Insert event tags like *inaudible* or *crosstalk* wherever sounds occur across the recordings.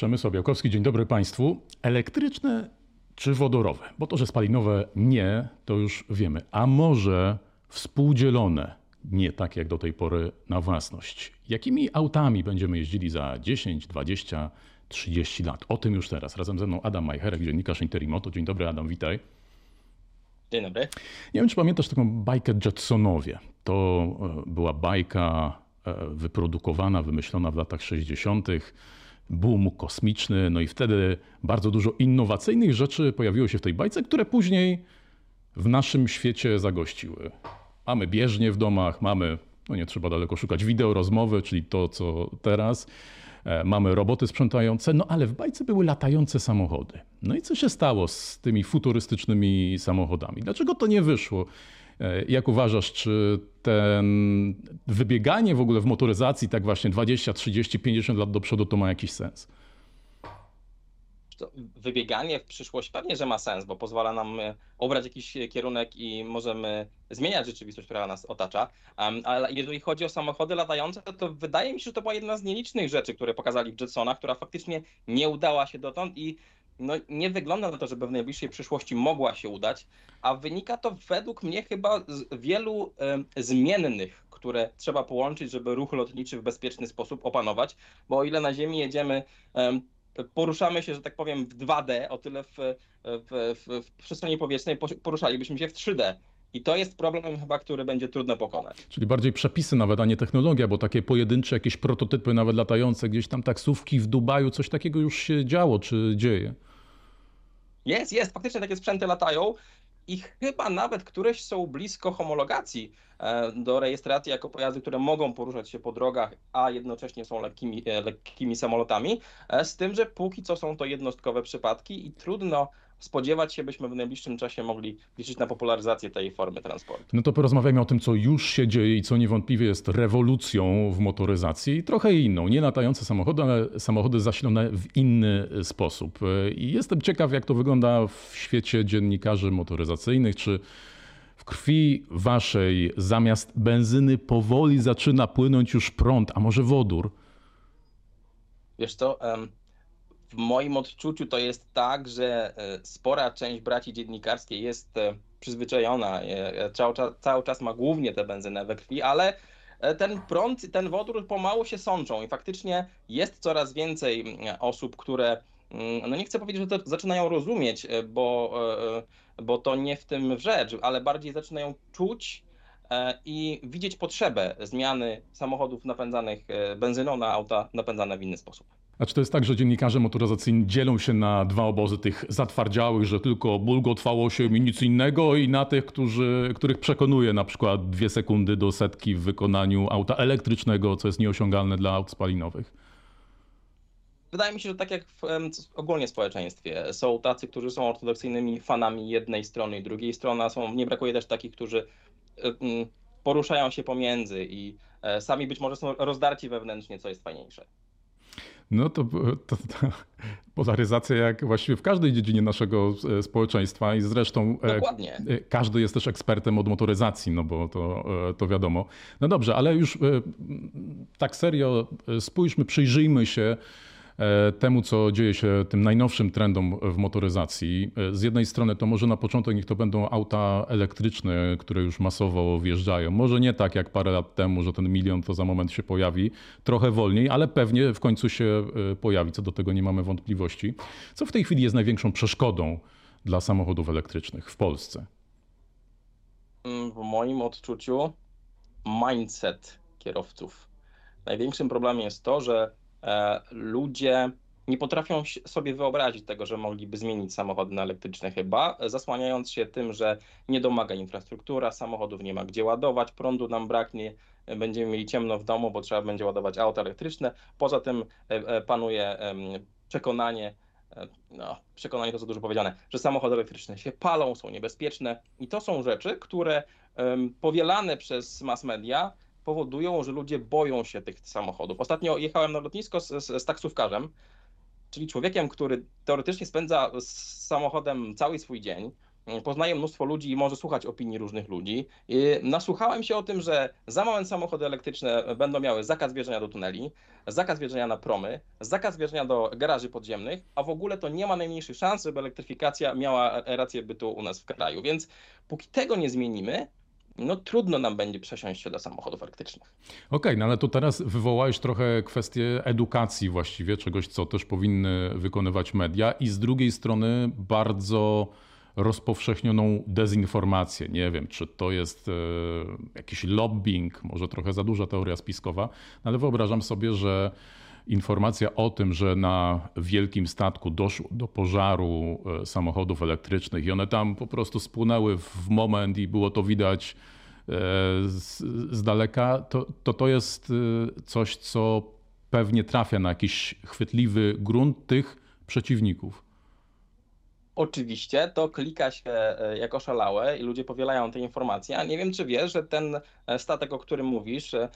Przemysław Białkowski, dzień dobry Państwu. Elektryczne czy wodorowe? Bo to, że spalinowe nie, to już wiemy. A może współdzielone? Nie tak jak do tej pory na własność. Jakimi autami będziemy jeździli za 10, 20, 30 lat? O tym już teraz. Razem ze mną Adam Majcherek, dziennikarz Interimoto. Dzień dobry Adam, witaj. Dzień dobry. Nie wiem, czy pamiętasz taką bajkę Jetsonowie. To e, była bajka e, wyprodukowana, wymyślona w latach 60 boom kosmiczny, no i wtedy bardzo dużo innowacyjnych rzeczy pojawiło się w tej bajce, które później w naszym świecie zagościły. Mamy bieżnie w domach, mamy, no nie trzeba daleko szukać, wideo rozmowy, czyli to, co teraz. E, mamy roboty sprzątające, no ale w bajce były latające samochody. No i co się stało z tymi futurystycznymi samochodami? Dlaczego to nie wyszło? E, jak uważasz, czy ten wybieganie w ogóle w motoryzacji tak właśnie 20, 30, 50 lat do przodu to ma jakiś sens? wybieganie w przyszłość pewnie, że ma sens, bo pozwala nam e, obrać jakiś kierunek i możemy zmieniać rzeczywistość, która nas otacza. Ale jeżeli chodzi o samochody latające, to wydaje mi się, że to była jedna z nielicznych rzeczy, które pokazali w Jetsonach, która faktycznie nie udała się dotąd i no, nie wygląda na to, żeby w najbliższej przyszłości mogła się udać, a wynika to według mnie chyba z wielu e, zmiennych, które trzeba połączyć, żeby ruch lotniczy w bezpieczny sposób opanować, bo o ile na Ziemi jedziemy e, poruszamy się, że tak powiem, w 2D, o tyle w, w, w, w przestrzeni powietrznej poruszalibyśmy się w 3D. I to jest problem chyba, który będzie trudno pokonać. Czyli bardziej przepisy nawet, a nie technologia, bo takie pojedyncze jakieś prototypy, nawet latające, gdzieś tam taksówki w Dubaju, coś takiego już się działo czy dzieje. Jest, jest, faktycznie takie sprzęty latają i chyba nawet któreś są blisko homologacji e, do rejestracji jako pojazdy, które mogą poruszać się po drogach, a jednocześnie są lekkimi, e, lekkimi samolotami, e, z tym, że póki co są to jednostkowe przypadki i trudno spodziewać się, byśmy w najbliższym czasie mogli liczyć na popularyzację tej formy transportu. No to porozmawiajmy o tym, co już się dzieje i co niewątpliwie jest rewolucją w motoryzacji, trochę inną. Nie latające samochody, ale samochody zasilone w inny sposób. I jestem ciekaw, jak to wygląda w świecie dziennikarzy motoryzacyjnych, czy w krwi waszej zamiast benzyny powoli zaczyna płynąć już prąd, a może wodór? Wiesz co, w moim odczuciu to jest tak, że e, spora część braci dziennikarskiej jest e, przyzwyczajona, e, cały czas, cały czas ma głównie tę benzynę we krwi, ale ten prąd, ten wodór pomału się sączą i faktycznie jest coraz więcej osób, które, mm, no nie chcę powiedzieć, że zaczynają rozumieć, bo, bo to nie w tym rzecz, ale bardziej zaczynają czuć i widzieć potrzebę zmiany samochodów napędzanych benzyną na auta napędzane w inny sposób. A czy to jest tak, że dziennikarze motoryzacyjni dzielą się na dwa obozy tych zatwardziałych, że tylko bulgotwało się i nic innego i na tych, którzy, których przekonuje na przykład dwie sekundy do setki w wykonaniu auta elektrycznego, co jest nieosiągalne dla aut spalinowych? Wydaje mi się, że tak jak w ogólnie społeczeństwie, są tacy, którzy są ortodoksyjnymi fanami jednej strony i drugiej strony, a są, nie brakuje też takich, którzy poruszają się pomiędzy i e, sami być może są rozdarci wewnętrznie, co jest fajniejsze. No to, to, to, polaryzacja jak właściwie w każdej dziedzinie naszego e, społeczeństwa i zresztą e, Dokładnie. Każdy jest też ekspertem od motoryzacji, no bo to, to wiadomo. No dobrze, ale już tak serio spójrzmy, przyjrzyjmy się temu, co dzieje się tym najnowszym trendom w motoryzacji. E, z jednej strony to może na początek niech to będą auta elektryczne, które już masowo wjeżdżają. Może nie tak jak parę lat temu, że ten milion to za moment się pojawi, trochę wolniej, ale pewnie w końcu się e, pojawi, co do tego nie mamy wątpliwości. Co w tej chwili jest największą przeszkodą dla samochodów elektrycznych w Polsce? Mm, w moim odczuciu mindset kierowców. Największym problemem jest to, że E, ludzie nie potrafią sobie wyobrazić tego, że mogliby zmienić samochody na elektryczne chyba, zasłaniając się tym, że nie domaga infrastruktura, samochodów nie ma gdzie ładować, prądu nam braknie, będziemy mieli ciemno w domu, bo trzeba będzie ładować auto elektryczne. Poza tym e, e, panuje przekonanie, no, przekonanie to za dużo powiedziane, że samochody elektryczne się palą, są niebezpieczne i to są rzeczy, które powielane przez mass media powodują, że ludzie boją się tych samochodów. Ostatnio jechałem na lotnisko z, z, z taksówkarzem, czyli człowiekiem, który teoretycznie spędza z samochodem cały swój dzień, poznaje mnóstwo ludzi i może słuchać opinii różnych ludzi. Nasłuchałem się o tym, że za moment samochody elektryczne będą miały zakaz wjeżdżania do tuneli, zakaz wjeżdżania na promy, zakaz wjeżdżania do garaży podziemnych, a w ogóle to nie ma najmniejszych szans, żeby elektryfikacja miała rację bytu u nas w kraju. Więc póki tego nie zmienimy, no trudno nam będzie przesiąść się do samochodów elektrycznych. Okej, okay, no ale to teraz wywołałeś trochę kwestię edukacji właściwie, czegoś, co też powinny wykonywać media i z drugiej strony bardzo rozpowszechnioną dezinformację. Nie wiem, czy to jest e, jakiś lobbying, może trochę za duża teoria spiskowa, no ale wyobrażam sobie, że informacja o tym, że na wielkim statku doszło do pożaru e, samochodów elektrycznych i one tam po prostu spłynęły w moment i było to widać e, z, z daleka, to, to to jest coś, co pewnie trafia na jakiś chwytliwy grunt tych przeciwników. Oczywiście to klika się e, jak oszalałe i ludzie powielają te informacje, a nie wiem, czy wiesz, że ten e, statek, o którym mówisz, e,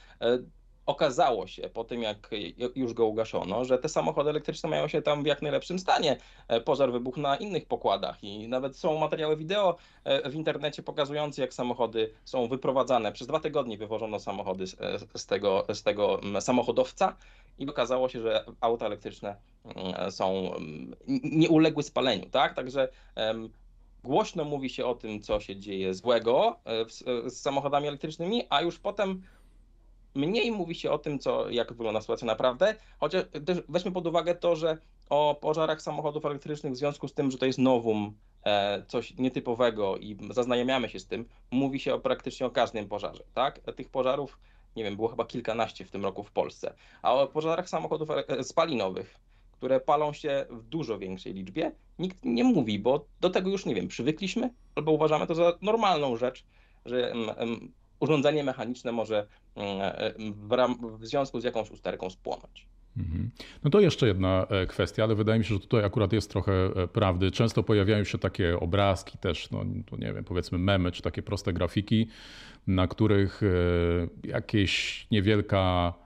okazało się po tym, jak już go ugaszono, że te samochody elektryczne mają się tam w jak najlepszym stanie. Pożar wybuchł na innych pokładach i nawet są materiały wideo w internecie pokazujące, jak samochody są wyprowadzane. Przez dwa tygodnie wywożono samochody z tego, z tego samochodowca i okazało się, że auta elektryczne mm, są, mm, nie uległy spaleniu, tak? Także głośno mówi się o tym, co się dzieje złego e, z samochodami elektrycznymi, a już potem mniej mówi się o tym, co, jak wygląda sytuacja naprawdę, chociaż też weźmy pod uwagę to, że o pożarach samochodów elektrycznych w związku z tym, że to jest nowum, e, coś nietypowego i zaznajamiamy się z tym, mówi się o praktycznie o każdym pożarze, tak? Tych pożarów nie wiem, było chyba kilkanaście w tym roku w Polsce. A o pożarach samochodów e, spalinowych, które palą się w dużo większej liczbie, nikt nie mówi, bo do tego już, nie wiem, przywykliśmy albo uważamy to za normalną rzecz, że urządzenie mechaniczne może e, w, ram, w związku z jakąś usterką spłonąć. Mhm. No to jeszcze jedna e, kwestia, ale wydaje mi się, że tutaj akurat jest trochę prawdy. Często pojawiają się takie obrazki też, no to nie wiem, powiedzmy memy, czy takie proste grafiki, na których e, jakieś niewielka e,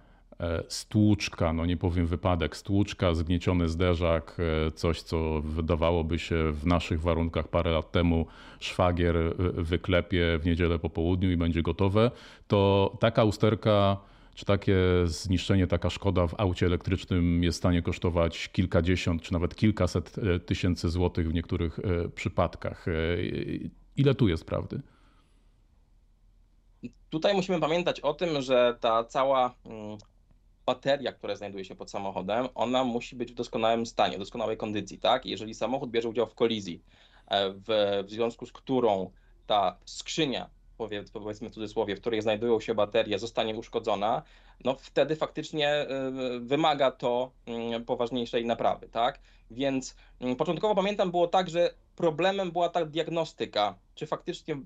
stłuczka, no nie powiem wypadek, stłuczka, zgnieciony zderzak, e, coś co wydawałoby się w naszych warunkach parę lat temu szwagier wyklepie w niedzielę po południu i będzie gotowe, to taka usterka czy takie zniszczenie, taka szkoda w aucie elektrycznym jest w stanie kosztować kilkadziesiąt czy nawet kilkaset tysięcy złotych w niektórych przypadkach. Ile tu jest prawdy? Tutaj musimy pamiętać o tym, że ta cała mm, bateria, która znajduje się pod samochodem, ona musi być w doskonałym stanie, w doskonałej kondycji, tak? Jeżeli samochód bierze udział w kolizji, e, w, w związku z którą ta skrzynia, powiedzmy w cudzysłowie, w której znajdują się baterie, zostanie uszkodzona, no wtedy faktycznie e, wymaga to mm, poważniejszej naprawy, tak? Więc mm, początkowo pamiętam było tak, że problemem była ta diagnostyka, czy faktycznie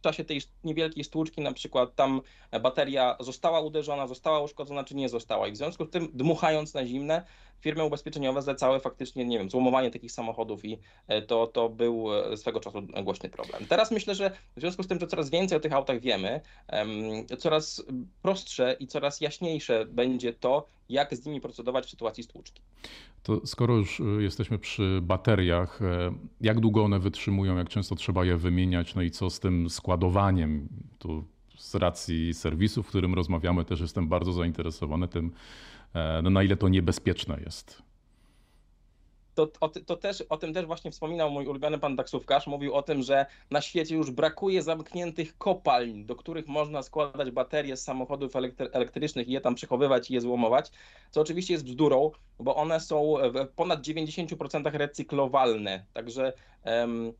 w czasie tej niewielkiej stłuczki na przykład tam bateria została uderzona, została uszkodzona, czy nie została. I w związku z tym, dmuchając na zimne, firmy ubezpieczeniowe zlecały faktycznie, nie wiem, złomowanie takich samochodów i e, to, to był e, swego czasu głośny problem. Teraz myślę, że w związku z tym, że coraz więcej o tych autach wiemy, coraz prostsze i coraz jaśniejsze będzie to, jak z nimi procedować w sytuacji stłuczki. To skoro już e, jesteśmy przy bateriach, jak długo one wytrzymują, jak często trzeba je wymieniać, no i co z tym składowaniem? Tu z racji serwisu, w którym rozmawiamy, też jestem bardzo zainteresowany tym, no na ile to niebezpieczne jest. To, o, to też, o tym też właśnie wspominał mój ulubiony pan taksówkarz. Mówił o tym, że na świecie już brakuje zamkniętych kopalń, do których można składać baterie z samochodów elektrycznych i je tam przechowywać i je złomować, co oczywiście jest bzdurą, bo one są w ponad 90% recyklowalne. Także um,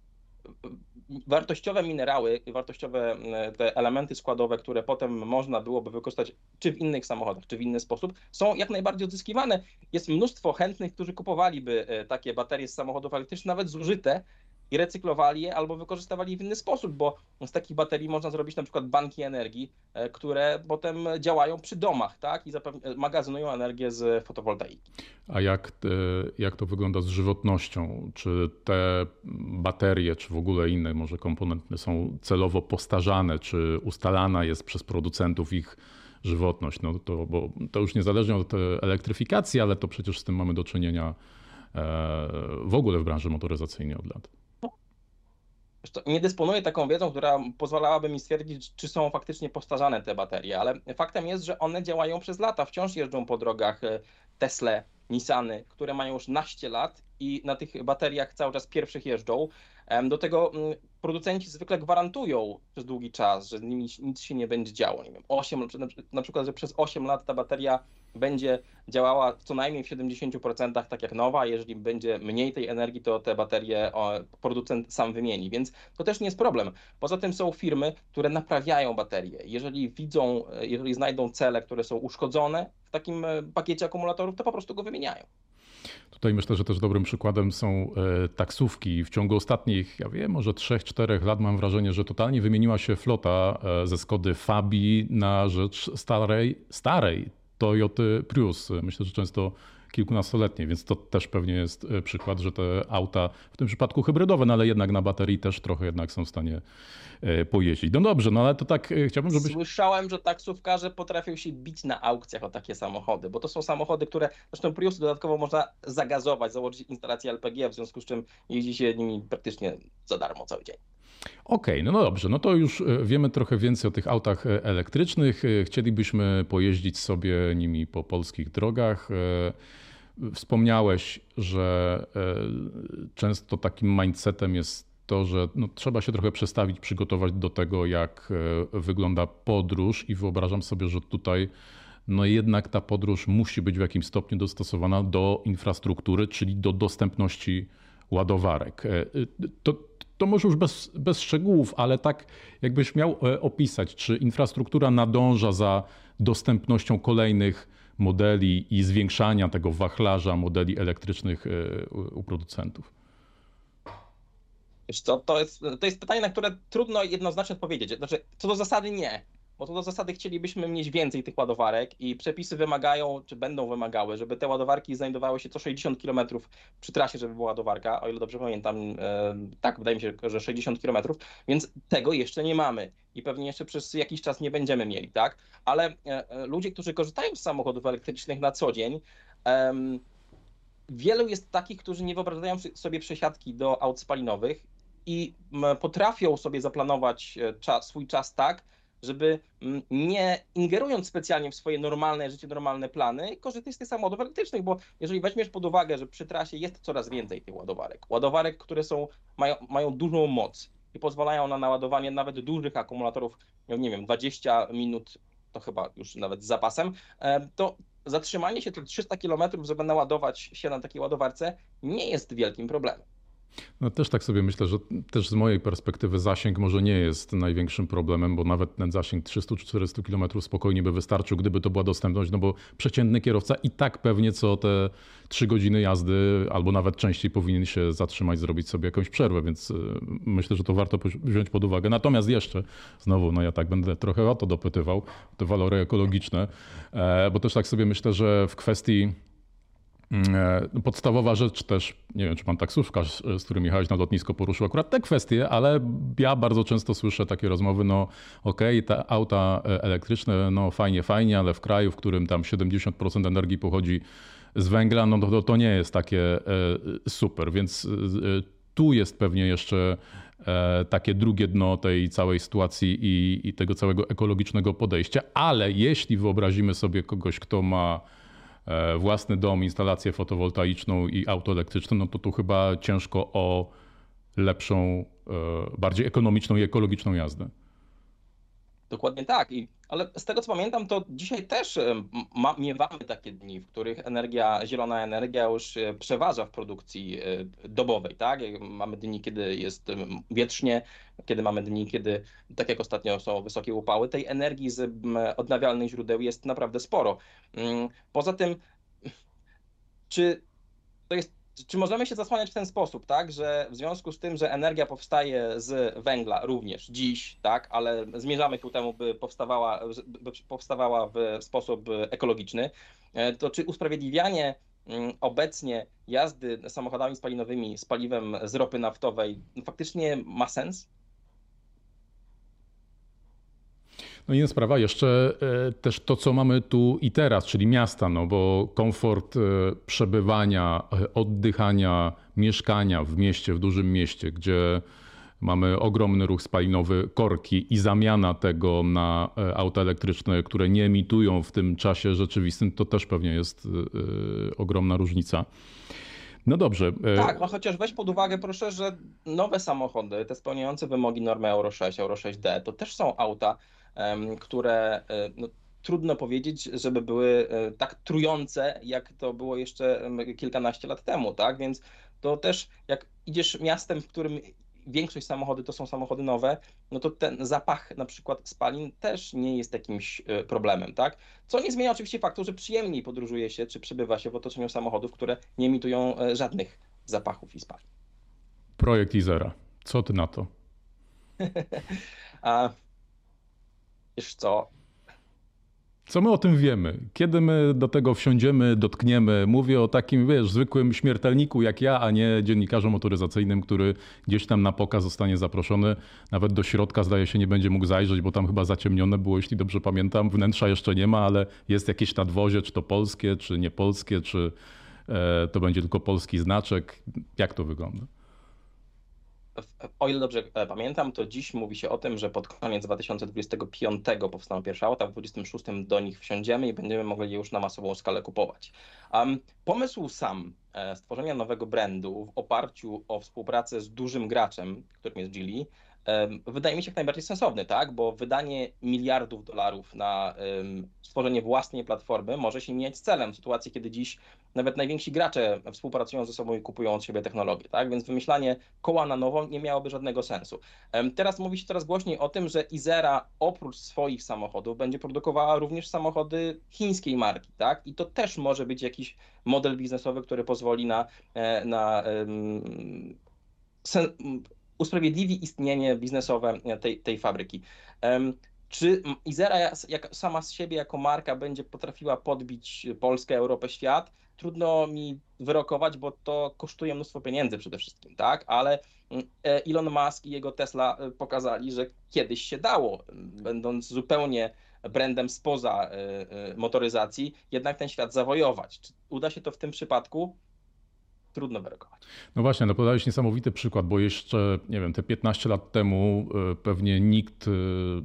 wartościowe minerały, wartościowe e, te elementy składowe, które potem można byłoby wykorzystać czy w innych samochodach, czy w inny sposób, są jak najbardziej odzyskiwane. Jest mnóstwo chętnych, którzy kupowaliby e, takie baterie z samochodów elektrycznych, nawet zużyte, i recyklowali je albo wykorzystywali w inny sposób, bo z takich baterii można zrobić na przykład banki energii, e, które potem działają przy domach tak? i magazynują energię z fotowoltaiki. A jak, jak to wygląda z żywotnością? Czy te baterie, czy w ogóle inne może komponenty są celowo postarzane, czy ustalana jest przez producentów ich żywotność? No to, bo to już niezależnie od elektryfikacji, ale to przecież z tym mamy do czynienia e, w ogóle w branży motoryzacyjnej od lat. Nie dysponuję taką wiedzą, która pozwalałaby mi stwierdzić, czy są faktycznie postarzane te baterie, ale faktem jest, że one działają przez lata, wciąż jeżdżą po drogach e, Tesla, Nissany, które mają już naście lat i na tych bateriach cały czas pierwszych jeżdżą. Do tego mm, producenci zwykle gwarantują przez długi czas, że z nimi nic się nie będzie działo. Nie wiem, 8, na przykład, że przez 8 lat ta bateria będzie działała co najmniej w 70% tak jak nowa, jeżeli będzie mniej tej energii, to te baterie producent sam wymieni, więc to też nie jest problem. Poza tym są firmy, które naprawiają baterie. Jeżeli widzą, jeżeli znajdą cele, które są uszkodzone takim e, pakiecie akumulatorów, to po prostu go wymieniają. Tutaj myślę, że też dobrym przykładem są e, taksówki. W ciągu ostatnich, ja wiem, może 3-4 lat mam wrażenie, że totalnie wymieniła się flota e, ze Skody Fabii na rzecz starej, starej Toyoty Prius. Myślę, że często kilkunastoletnie, więc to też pewnie jest e, przykład, że te auta, w tym przypadku hybrydowe, no ale jednak na baterii też trochę jednak są w stanie e, pojeździć. No dobrze, no ale to tak e, chciałbym, żebyś... Słyszałem, że taksówkarze potrafią się bić na aukcjach o takie samochody, bo to są samochody, które, zresztą Priusy dodatkowo można zagazować, założyć instalację LPG, w związku z czym jeździ się nimi praktycznie za darmo cały dzień. Okej, okay, no, no dobrze, no to już wiemy trochę więcej o tych autach elektrycznych. Chcielibyśmy pojeździć sobie nimi po polskich drogach. Wspomniałeś, że e, często takim mindsetem jest to, że no, trzeba się trochę przestawić, przygotować do tego, jak e, wygląda podróż, i wyobrażam sobie, że tutaj no jednak ta podróż musi być w jakimś stopniu dostosowana do infrastruktury, czyli do dostępności ładowarek. E, to, to może już bez, bez szczegółów, ale tak jakbyś miał opisać, czy infrastruktura nadąża za dostępnością kolejnych modeli i zwiększania tego wachlarza modeli elektrycznych e, u producentów? Co, to jest, to jest pytanie, na które trudno jednoznacznie odpowiedzieć. Znaczy, co do zasady nie bo to do zasady chcielibyśmy mieć więcej tych ładowarek i przepisy wymagają, czy będą wymagały, żeby te ładowarki znajdowały się co 60 km przy trasie, żeby była ładowarka, o ile dobrze pamiętam, e, tak, wydaje mi się, że 60 km, więc tego jeszcze nie mamy i pewnie jeszcze przez jakiś czas nie będziemy mieli, tak? Ale e, e, ludzie, którzy korzystają z samochodów elektrycznych na co dzień, wielu jest takich, którzy nie wyobrażają sobie przesiadki do aut spalinowych i potrafią sobie zaplanować czas, swój czas tak, żeby mm, nie ingerując specjalnie w swoje normalne życie, normalne plany, korzystać z tych samochodów elektrycznych, bo jeżeli weźmiesz pod uwagę, że przy trasie jest coraz więcej tych ładowarek, ładowarek, które są, mają, mają dużą moc i pozwalają na naładowanie nawet dużych akumulatorów, no nie wiem, 20 minut, to chyba już nawet z zapasem, e, to zatrzymanie się tych 300 km, żeby naładować się na takiej ładowarce, nie jest wielkim problemem. No też tak sobie myślę, że też z mojej perspektywy zasięg może nie jest największym problemem, bo nawet ten zasięg 300-400 km spokojnie by wystarczył, gdyby to była dostępność, no bo przeciętny kierowca i tak pewnie co te 3 godziny jazdy albo nawet częściej powinien się zatrzymać, zrobić sobie jakąś przerwę, więc y, myślę, że to warto wziąć pod uwagę. Natomiast jeszcze, znowu, no ja tak będę trochę o to dopytywał, te walory ekologiczne, e, bo też tak sobie myślę, że w kwestii e, podstawowa rzecz też, nie wiem czy pan taksówkarz, z którym jechałeś na lotnisko, poruszył akurat te kwestie, ale ja bardzo często słyszę takie rozmowy, no okej, okay, te auta e, elektryczne, no fajnie, fajnie, ale w kraju, w którym tam 70% energii pochodzi z węgla, no to, to nie jest takie e, super, więc tu jest pewnie jeszcze takie drugie dno tej całej sytuacji i, i tego całego ekologicznego podejścia, ale jeśli wyobrazimy sobie kogoś, kto ma E, własny dom, instalację fotowoltaiczną i auto elektryczne, no to tu chyba ciężko o lepszą, e, bardziej ekonomiczną i ekologiczną jazdę. Dokładnie tak. I, ale z tego co pamiętam, to dzisiaj też ma, miewamy takie dni, w których energia, zielona energia już e, przeważa w produkcji e, dobowej. Tak? Mamy dni, kiedy jest wietrznie, kiedy mamy dni, kiedy, tak jak ostatnio są wysokie upały, tej energii z odnawialnych źródeł jest naprawdę sporo. Mm, poza tym, czy to jest czy możemy się zasłaniać w ten sposób, tak, że w związku z tym, że energia powstaje z węgla również dziś, tak, ale zmierzamy ku temu, by powstawała, by powstawała w sposób ekologiczny, e, to czy usprawiedliwianie mm, obecnie jazdy samochodami spalinowymi z paliwem z ropy naftowej faktycznie ma sens? No inna sprawa, jeszcze e, też to, co mamy tu i teraz, czyli miasta, no bo komfort e, przebywania, e, oddychania, mieszkania w mieście, w dużym mieście, gdzie Mamy ogromny ruch spalinowy korki i zamiana tego na auta elektryczne, które nie emitują w tym czasie rzeczywistym, to też pewnie jest ogromna różnica. No dobrze. Tak, no chociaż weź pod uwagę proszę, że nowe samochody, te spełniające wymogi normy Euro 6, Euro 6D, to też są auta, które no, trudno powiedzieć, żeby były e, tak trujące, jak to było jeszcze kilkanaście lat temu, tak? Więc to też jak idziesz miastem, w którym większość samochody to są samochody nowe, no to ten zapach na przykład spalin też nie jest jakimś e, problemem, tak? Co nie zmienia oczywiście faktu, że przyjemniej podróżuje się czy przebywa się w otoczeniu samochodów, które nie emitują e, żadnych zapachów i spalin. Projekt Izera. Co ty na to? *laughs* A, wiesz co, co my o tym wiemy? Kiedy my do tego wsiądziemy, dotkniemy? Mówię o takim, wiesz, zwykłym śmiertelniku jak ja, a nie dziennikarzu motoryzacyjnym, który gdzieś tam na pokaz zostanie zaproszony. Nawet do środka zdaje się nie będzie mógł zajrzeć, bo tam chyba zaciemnione było, jeśli dobrze pamiętam. Wnętrza jeszcze nie ma, ale jest jakieś nadwozie, czy to polskie, czy niepolskie, czy e, to będzie tylko polski znaczek. Jak to wygląda? O ile dobrze e, pamiętam, to dziś mówi się o tym, że pod koniec 2025 powstaną pierwsze auta, w 2026 do nich wsiądziemy i będziemy mogli je już na masową skalę kupować. Um, pomysł sam e, stworzenia nowego brandu w oparciu o współpracę z dużym graczem, którym jest Geely, wydaje mi się jak najbardziej sensowny, tak? Bo wydanie miliardów dolarów na stworzenie własnej platformy może się mieć celem w sytuacji, kiedy dziś nawet najwięksi gracze współpracują ze sobą i kupują od siebie technologię, tak? Więc wymyślanie koła na nowo nie miałoby żadnego sensu. Teraz mówi się coraz głośniej o tym, że Izera oprócz swoich samochodów będzie produkowała również samochody chińskiej marki, tak? I to też może być jakiś model biznesowy, który pozwoli na, e, na um, usprawiedliwi istnienie biznesowe tej, tej fabryki. Czy Izera sama z siebie jako marka będzie potrafiła podbić Polskę, Europę, świat? Trudno mi wyrokować, bo to kosztuje mnóstwo pieniędzy przede wszystkim, tak? Ale mm, e, Elon Musk i jego Tesla e, pokazali, że kiedyś się dało, będąc zupełnie brandem spoza e, motoryzacji, jednak ten świat zawojować. Czy uda się to w tym przypadku? trudno wyrokować. No właśnie, no podałeś niesamowity przykład, bo jeszcze, nie wiem, te 15 lat temu pewnie nikt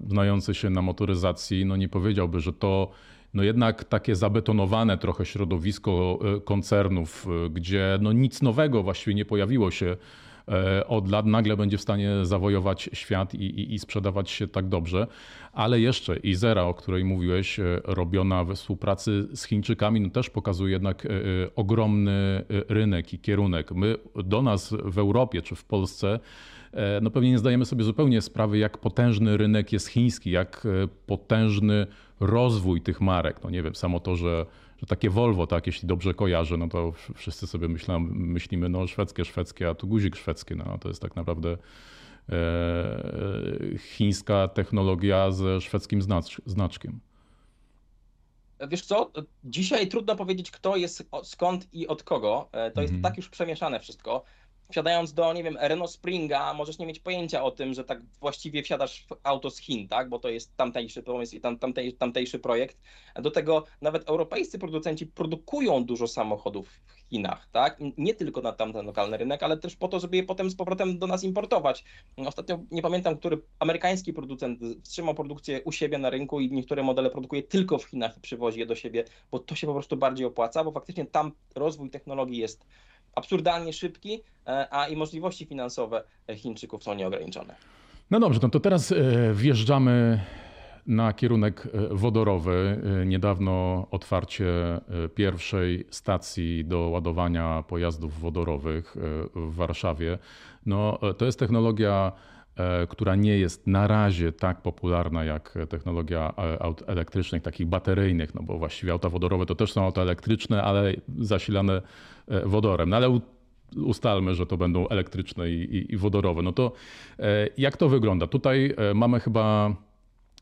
znający się na motoryzacji no nie powiedziałby, że to no jednak takie zabetonowane trochę środowisko e, koncernów, gdzie no nic nowego właściwie nie pojawiło się E, od lat nagle będzie w stanie zawojować świat i, i, i sprzedawać się tak dobrze. Ale jeszcze Izera, o której mówiłeś, e, robiona we współpracy z Chińczykami, no też pokazuje jednak e, ogromny rynek i kierunek. My do nas w Europie czy w Polsce no pewnie nie zdajemy sobie zupełnie sprawy, jak potężny rynek jest chiński, jak potężny rozwój tych marek. No nie wiem, samo to, że że takie Volvo, tak, jeśli dobrze kojarzę, no to wszyscy sobie myślą, myślimy, no szwedzkie, szwedzkie, a tu guzik szwedzki, no to jest tak naprawdę e, chińska technologia ze szwedzkim znacz, znaczkiem. Wiesz co, dzisiaj trudno powiedzieć, kto jest skąd i od kogo. E, to jest mhm. tak już przemieszane wszystko wsiadając do, nie wiem, Renault Springa, możesz nie mieć pojęcia o tym, że tak właściwie wsiadasz w auto z Chin, tak? Bo to jest tamtejszy pomysł i tam, tamtej, tamtejszy projekt. Do tego nawet europejscy producenci produkują dużo samochodów w Chinach, tak? Nie tylko na tamten lokalny rynek, ale też po to, żeby je potem z powrotem do nas importować. Ostatnio nie pamiętam, który amerykański producent wstrzymał produkcję u siebie na rynku i niektóre modele produkuje tylko w Chinach i przywozi je do siebie, bo to się po prostu bardziej opłaca, bo faktycznie tam rozwój technologii jest absurdalnie szybki, e, a i możliwości finansowe Chińczyków są nieograniczone. No dobrze, no to teraz e, wjeżdżamy na kierunek e, wodorowy. Niedawno otwarcie pierwszej stacji do ładowania pojazdów wodorowych w Warszawie. No, to jest technologia, która nie jest na razie tak popularna jak technologia aut elektrycznych, takich bateryjnych, no bo właściwie auta wodorowe to też są auta elektryczne, ale zasilane E, wodorem. No ale ustalmy, że to będą elektryczne i, i, wodorowe. No to e, jak to wygląda? Tutaj e, mamy chyba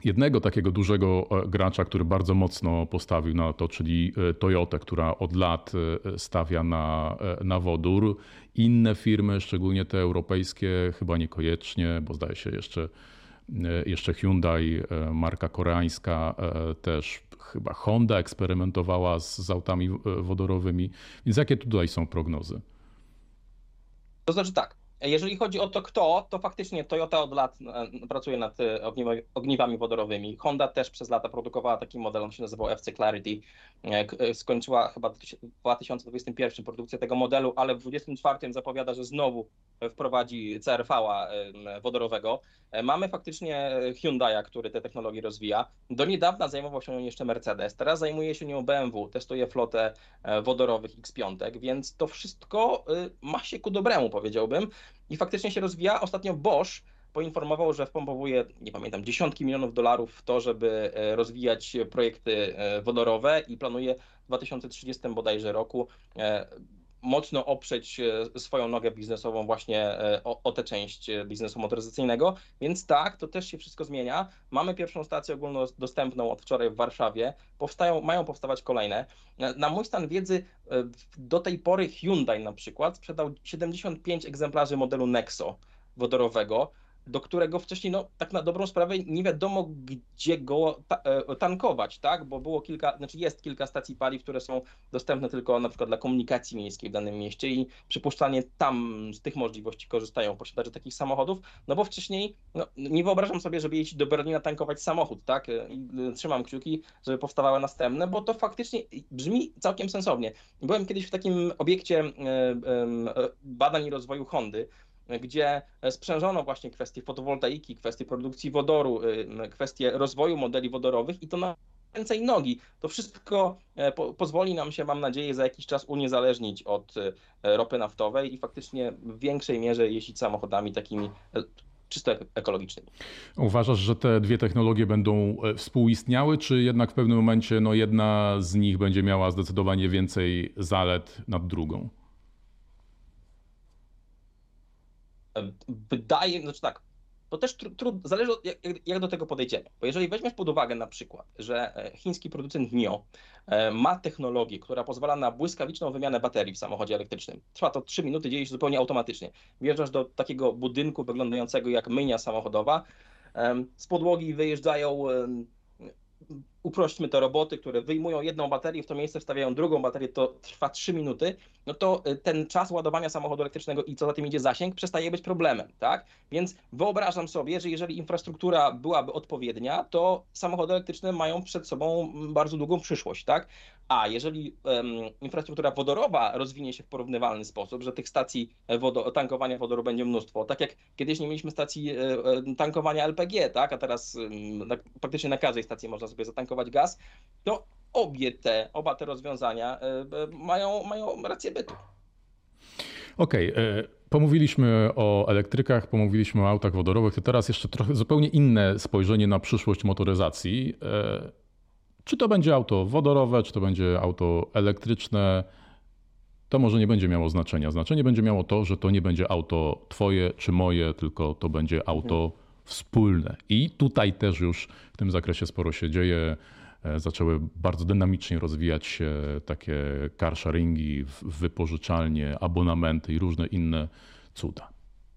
jednego takiego dużego gracza, który bardzo mocno postawił na to, czyli Toyota, która od lat stawia na, na wodór. Inne firmy, szczególnie te europejskie, chyba niekoniecznie, bo zdaje się jeszcze, jeszcze Hyundai, marka koreańska też chyba Honda eksperymentowała z, z autami e, wodorowymi. Więc jakie tutaj są prognozy? To znaczy tak. Jeżeli chodzi o to kto, to faktycznie Toyota od lat e, pracuje nad e, ogniwami wodorowymi. Honda też przez lata produkowała taki model, on się nazywał FC Clarity. E, skończyła chyba w 2021 produkcję tego modelu, ale w 2024 zapowiada, że znowu wprowadzi CRV wodorowego. Mamy faktycznie Hyundai, który te technologie rozwija. Do niedawna zajmował się nią jeszcze Mercedes, teraz zajmuje się nią BMW, testuje flotę wodorowych X5, więc to wszystko ma się ku dobremu, powiedziałbym i faktycznie się rozwija. Ostatnio Bosch poinformował, że wpompowuje, nie pamiętam, dziesiątki milionów dolarów w to, żeby e, rozwijać projekty e, wodorowe i planuje w 2030 bodajże roku e, mocno oprzeć swoją nogę biznesową właśnie o, o tę część biznesu motoryzacyjnego. Więc tak, to też się wszystko zmienia. Mamy pierwszą stację ogólnodostępną od wczoraj w Warszawie. Powstają, mają powstawać kolejne. Na mój stan wiedzy do tej pory Hyundai na przykład sprzedał 75 egzemplarzy modelu Nexo wodorowego do którego wcześniej, no tak na dobrą sprawę, nie wiadomo gdzie go ta, e, tankować, tak? Bo było kilka, znaczy jest kilka stacji paliw, które są dostępne tylko na przykład dla komunikacji miejskiej w danym mieście i przypuszczalnie tam z tych możliwości korzystają posiadacze takich samochodów, no bo wcześniej, no, nie wyobrażam sobie, żeby jeździć do Berlina tankować samochód, tak? I trzymam kciuki, żeby powstawały następne, bo to faktycznie brzmi całkiem sensownie. Byłem kiedyś w takim obiekcie e, e, badań i rozwoju Hondy, gdzie sprzężono właśnie kwestie fotowoltaiki, kwestie produkcji wodoru, y, kwestie rozwoju modeli wodorowych i to na ręce i nogi. To wszystko e, po, pozwoli nam się, mam nadzieję, za jakiś czas uniezależnić od e, ropy naftowej i faktycznie w większej mierze jeździć samochodami takimi e, czysto ekologicznymi. Uważasz, że te dwie technologie będą współistniały, czy jednak w pewnym momencie no, jedna z nich będzie miała zdecydowanie więcej zalet nad drugą? Wydaje, znaczy tak, to też tru, tru, zależy jak, jak, do tego podejdziemy. Bo jeżeli weźmiesz pod uwagę na przykład, że e, chiński producent NIO e, ma technologię, która pozwala na błyskawiczną wymianę baterii w samochodzie elektrycznym. Trwa to 3 minuty, dzieje się zupełnie automatycznie. Wjeżdżasz do takiego budynku wyglądającego jak mynia samochodowa, z podłogi wyjeżdżają uprośćmy to roboty, które wyjmują jedną baterię, w to miejsce wstawiają drugą baterię, to trwa 3 minuty, no to y, ten czas ładowania samochodu elektrycznego i co za tym idzie zasięg przestaje być problemem, tak? Więc wyobrażam sobie, że jeżeli infrastruktura byłaby odpowiednia, to samochody elektryczne mają przed sobą bardzo długą przyszłość, tak? A jeżeli um, infrastruktura wodorowa rozwinie się w porównywalny sposób, że tych stacji wodo, tankowania wodoru będzie mnóstwo, tak jak kiedyś nie mieliśmy stacji e, e tankowania LPG, tak, a teraz na, praktycznie na każdej stacji można sobie zatankować gaz, to obie te, oba te rozwiązania e, e mają, mają rację bytu. Okej, okay. Pomówiliśmy o elektrykach, pomówiliśmy o autach wodorowych, to teraz jeszcze trochę zupełnie inne spojrzenie na przyszłość motoryzacji. E, czy to będzie auto wodorowe, czy to będzie auto elektryczne, to może nie będzie miało znaczenia. Znaczenie będzie miało to, że to nie będzie auto twoje czy moje, tylko to będzie auto wspólne. I tutaj też już w tym zakresie sporo się dzieje. E, zaczęły bardzo dynamicznie rozwijać się takie car sharingi, wypożyczalnie, abonamenty i różne inne cuda.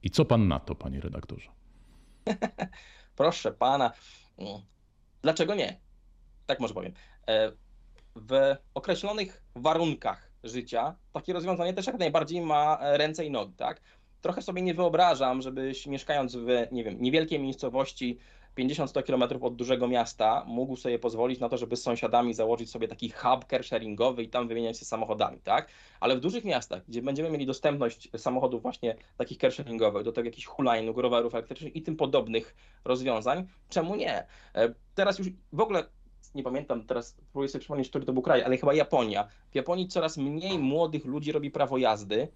I co pan na to, panie redaktorze? *laughs* Proszę pana, dlaczego nie? tak może powiem, e, w określonych warunkach życia takie rozwiązanie też jak najbardziej ma ręce i nogi, tak? Trochę sobie nie wyobrażam, żebyś mieszkając w, nie wiem, niewielkiej miejscowości 50-100 km od dużego miasta mógł sobie pozwolić na to, żeby z sąsiadami założyć sobie taki hub carsharingowy i tam wymieniać się samochodami, tak? Ale w dużych miastach, gdzie będziemy mieli dostępność samochodów właśnie takich carsharingowych, do tego jakichś hulajnóg, rowerów elektrycznych i tym podobnych rozwiązań, czemu nie? E, teraz już w ogóle nie pamiętam teraz, próbuję sobie przypomnieć, który to był kraj, ale chyba Japonia. W Japonii coraz mniej młodych ludzi robi prawo jazdy,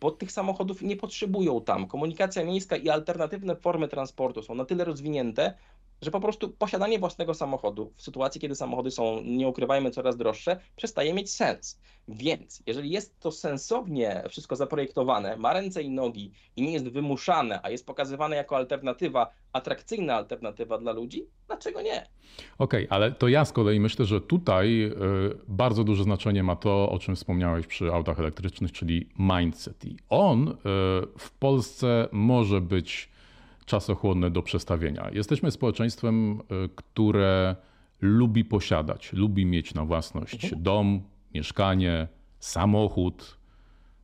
bo tych samochodów nie potrzebują tam. Komunikacja miejska i alternatywne formy transportu są na tyle rozwinięte, że po prostu posiadanie własnego samochodu w sytuacji, kiedy samochody są, nie ukrywajmy, coraz droższe, przestaje mieć sens. Więc jeżeli jest to sensownie wszystko zaprojektowane, ma ręce i nogi i nie jest wymuszane, a jest pokazywane jako alternatywa, atrakcyjna alternatywa dla ludzi, dlaczego nie? Okej, okay, ale to ja z kolei myślę, że tutaj y, bardzo duże znaczenie ma to, o czym wspomniałeś przy autach elektrycznych, czyli mindset. I on y, w Polsce może być czasochłonne do przestawienia. Jesteśmy społeczeństwem, y, które lubi posiadać, lubi mieć na własność mhm. dom, mieszkanie, samochód.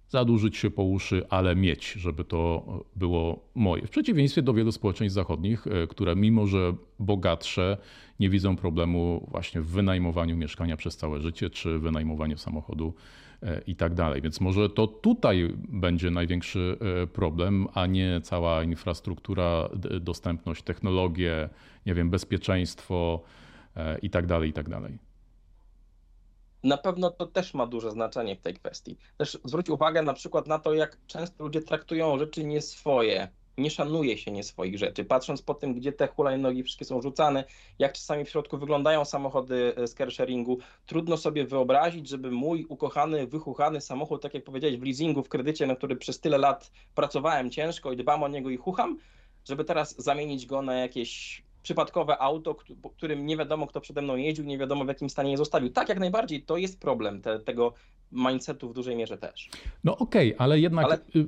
zadłużyć się po uszy, ale mieć, żeby to było moje. W przeciwieństwie do wielu społeczeństw zachodnich, e, które mimo, że bogatsze, nie widzą problemu właśnie w wynajmowaniu mieszkania przez całe życie, czy wynajmowaniu samochodu i tak dalej. Więc może to tutaj będzie największy e, problem, a nie cała infrastruktura, dostępność, technologie, nie wiem, bezpieczeństwo i tak dalej, i tak dalej. Na pewno to też ma duże znaczenie w tej kwestii. Też zwróć uwagę na przykład na to, jak często ludzie traktują rzeczy nie swoje. Nie szanuje się nie swoich rzeczy. Patrząc po tym, gdzie te hulajnogi wszystkie są rzucane, jak czasami w środku wyglądają samochody z carsharingu, trudno sobie wyobrazić, żeby mój ukochany, wychuchany samochód, tak jak powiedziałeś, w leasingu, w kredycie, na który przez tyle lat pracowałem ciężko i dbam o niego i chucham, żeby teraz zamienić go na jakieś przypadkowe auto, którym nie wiadomo, kto przede mną jeździł, nie wiadomo w jakim stanie je zostawił. Tak, jak najbardziej, to jest problem te, tego mindsetu w dużej mierze też. No okej, okay, ale jednak ale... Y,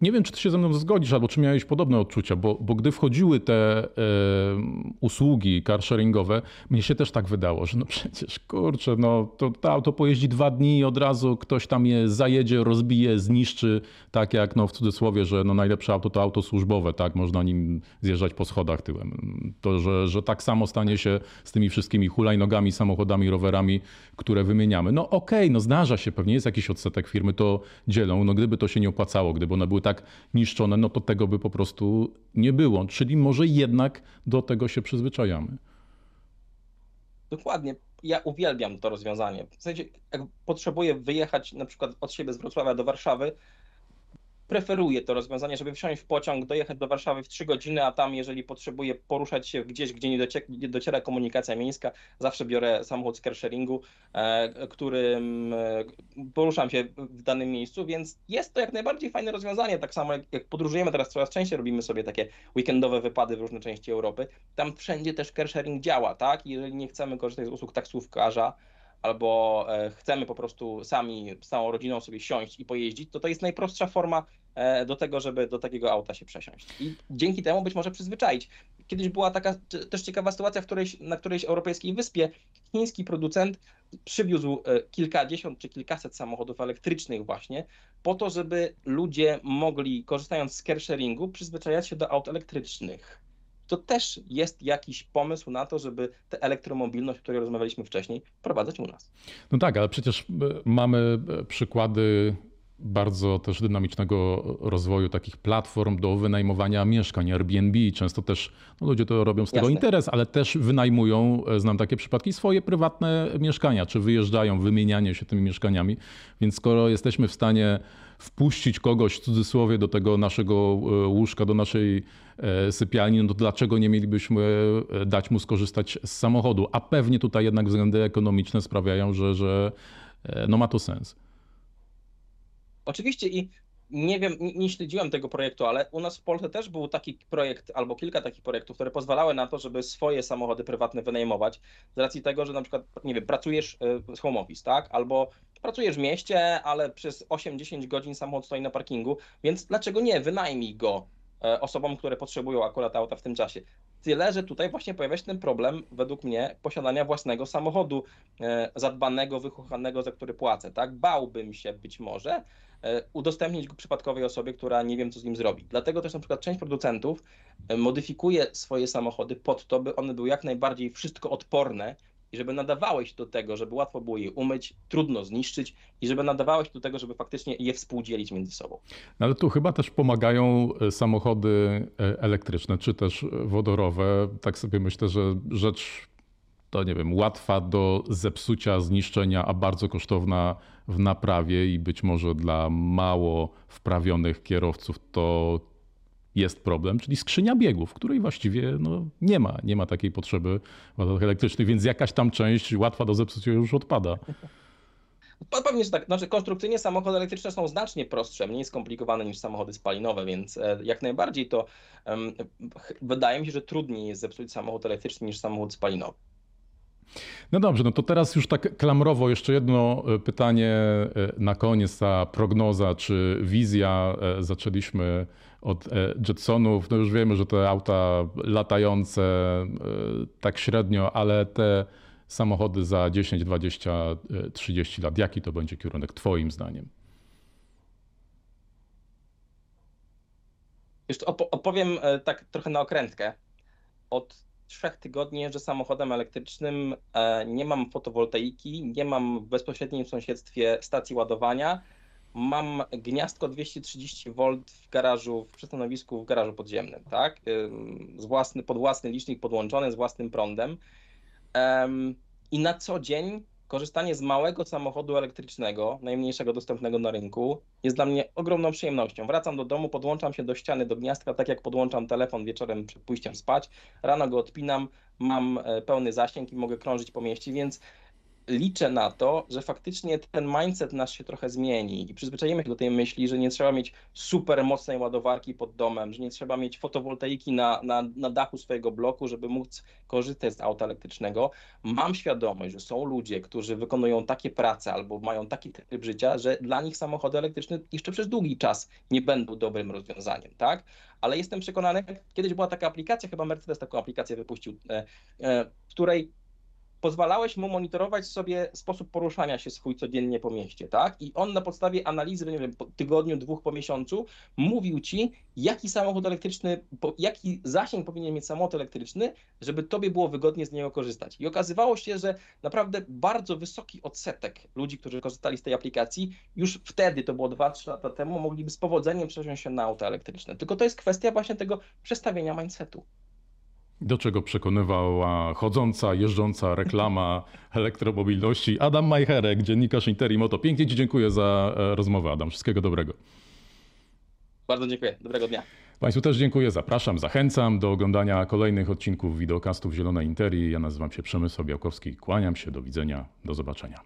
nie wiem, czy ty się ze mną zgodzisz, albo czy miałeś podobne odczucia, bo, bo gdy wchodziły te e, usługi carsharingowe, mnie się też tak wydało, że no przecież kurczę, no to, to auto pojeździ dwa dni i od razu ktoś tam je zajedzie, rozbije, zniszczy, tak jak no w cudzysłowie, że no najlepsze auto to auto służbowe, tak, można nim zjeżdżać po schodach tyłem. To, że, że tak samo stanie się z tymi wszystkimi hulajnogami, samochodami, rowerami, które wymieniamy. No okej, okay, no zdarza się pewnie jest jakiś odsetek firmy, to dzielą. No gdyby to się nie opłacało, gdyby one były tak niszczone, no to tego by po prostu nie było. Czyli może jednak do tego się przyzwyczajamy. Dokładnie. Ja uwielbiam to rozwiązanie. W sensie, jak potrzebuję wyjechać na przykład od siebie z Wrocławia do Warszawy, preferuję to rozwiązanie, żeby wsiąść w pociąg, dojechać do Warszawy w 3 godziny, a tam jeżeli potrzebuję poruszać się gdzieś, gdzie nie dociera, dociera komunikacja miejska, zawsze biorę samochód z carsharingu, e, którym e, poruszam się w danym miejscu, więc jest to jak najbardziej fajne rozwiązanie, tak samo jak, jak podróżujemy teraz coraz częściej, robimy sobie takie weekendowe wypady w różne części Europy, tam wszędzie też carsharing działa, tak? Jeżeli nie chcemy korzystać z usług taksówkarza, albo e, chcemy po prostu sami z całą rodziną sobie siąść i pojeździć, to to jest najprostsza forma e, do tego, żeby do takiego auta się przesiąść. I dzięki temu być może przyzwyczaić. Kiedyś była taka też ciekawa sytuacja, w którejś, na którejś europejskiej wyspie chiński producent przywiózł e, kilkadziesiąt czy kilkaset samochodów elektrycznych właśnie, po to, żeby ludzie mogli, korzystając z carsharingu, przyzwyczajać się do aut elektrycznych to też jest jakiś pomysł na to, żeby tę elektromobilność, o której rozmawialiśmy wcześniej, wprowadzać u nas. No tak, ale przecież e, mamy e, przykłady bardzo też dynamicznego rozwoju takich platform do wynajmowania mieszkań, Airbnb. Często też no ludzie to robią z tego Jasne. interes, ale też wynajmują, e, znam takie przypadki, swoje prywatne mieszkania, czy wyjeżdżają, wymienianie się tymi mieszkaniami. Więc skoro jesteśmy w stanie wpuścić kogoś w cudzysłowie do tego naszego e, łóżka, do naszej e, sypialni, no to dlaczego nie mielibyśmy dać mu skorzystać z samochodu? A pewnie tutaj jednak względy ekonomiczne sprawiają, że, że no ma to sens. Oczywiście i nie wiem, nie śledziłem tego projektu, ale u nas w Polsce też był taki projekt albo kilka takich projektów, które pozwalały na to, żeby swoje samochody prywatne wynajmować z racji tego, że na przykład, nie wiem, pracujesz z home office, tak? Albo pracujesz w mieście, ale przez 8-10 godzin samochód stoi na parkingu, więc dlaczego nie? Wynajmij go e, osobom, które potrzebują akurat auta w tym czasie. Tyle, że tutaj właśnie pojawia się ten problem, według mnie, posiadania własnego samochodu e, zadbanego, wychuchanego, za który płacę. Tak? Bałbym się być może, udostępnić go przypadkowej osobie, która nie wiem, co z nim zrobi. Dlatego też na przykład część producentów e, modyfikuje swoje samochody pod to, by one były jak najbardziej wszystko odporne i żeby nadawały się do tego, żeby łatwo było je umyć, trudno zniszczyć i żeby nadawały się do tego, żeby faktycznie je współdzielić między sobą. No ale tu chyba też pomagają e, samochody elektryczne, czy też wodorowe. Tak sobie myślę, że rzecz to nie wiem, łatwa do zepsucia, zniszczenia, a bardzo kosztowna w naprawie i być może dla mało wprawionych kierowców to jest problem, czyli skrzynia biegów, której właściwie no, nie ma, nie ma takiej potrzeby w autach elektrycznych, więc jakaś tam część łatwa do zepsucia już odpada. Pewnie, że tak. Znaczy, konstrukcyjnie samochody elektryczne są znacznie prostsze, mniej skomplikowane niż samochody spalinowe, więc e, jak najbardziej to um, wydaje mi się, że trudniej jest zepsuć samochód elektryczny niż samochód spalinowy. No dobrze, no to teraz już tak klamrowo jeszcze jedno e, pytanie e, na koniec, ta prognoza czy wizja. E, zaczęliśmy od Jetsonów. No już wiemy, że te auta latające tak średnio, ale te samochody za 10, 20, 30 lat, jaki to będzie kierunek Twoim zdaniem? Jeszcze opowiem tak trochę na okrętkę. Od trzech tygodni jeżdżę samochodem elektrycznym, nie mam fotowoltaiki, nie mam w bezpośrednim sąsiedztwie stacji ładowania mam gniazdko 230V w garażu, w przystanowisku w garażu podziemnym, tak? Z własny, pod własny licznik podłączony z własnym prądem. I na co dzień korzystanie z małego samochodu elektrycznego, najmniejszego dostępnego na rynku, jest dla mnie ogromną przyjemnością. Wracam do domu, podłączam się do ściany, do gniazdka, tak jak podłączam telefon wieczorem przed pójściem spać. Rano go odpinam, mam e, pełny zasięg i mogę krążyć po mieście, więc liczę na to, że faktycznie ten mindset nasz się trochę zmieni i przyzwyczajimy się do tej myśli, że nie trzeba mieć super mocnej ładowarki pod domem, że nie trzeba mieć fotowoltaiki na, na, na dachu swojego bloku, żeby móc korzystać z auta elektrycznego. Mam świadomość, że są ludzie, którzy wykonują takie prace albo mają taki tryb życia, że dla nich samochody elektryczne jeszcze przez długi czas nie będą dobrym rozwiązaniem, tak? Ale jestem przekonany, kiedyś była taka aplikacja, chyba Mercedes taką aplikację wypuścił, e, e, w której pozwalałeś mu monitorować sobie sposób poruszania się swój codziennie po mieście, tak? I on na podstawie analizy, nie wiem, po tygodniu, dwóch po miesiącu, mówił ci, jaki samochód elektryczny, jaki zasięg powinien mieć samochód elektryczny, żeby tobie było wygodnie z niego korzystać. I okazywało się, że naprawdę bardzo wysoki odsetek ludzi, którzy korzystali z tej aplikacji, już wtedy, to było 2-3 lata temu, mogliby z powodzeniem przesiąść się na auto elektryczne. Tylko to jest kwestia właśnie tego przestawienia mindsetu. Do czego przekonywała chodząca, jeżdżąca reklama elektromobilności Adam Majcherek, dziennikarz Interi Moto. Pięknie Ci dziękuję za e, rozmowę, Adam. Wszystkiego dobrego. Bardzo dziękuję. Dobrego dnia. Państwu też dziękuję, zapraszam, zachęcam do oglądania kolejnych odcinków wideokastów Zielonej Interi. Ja nazywam się Przemysł Białkowski, kłaniam się, do widzenia, do zobaczenia.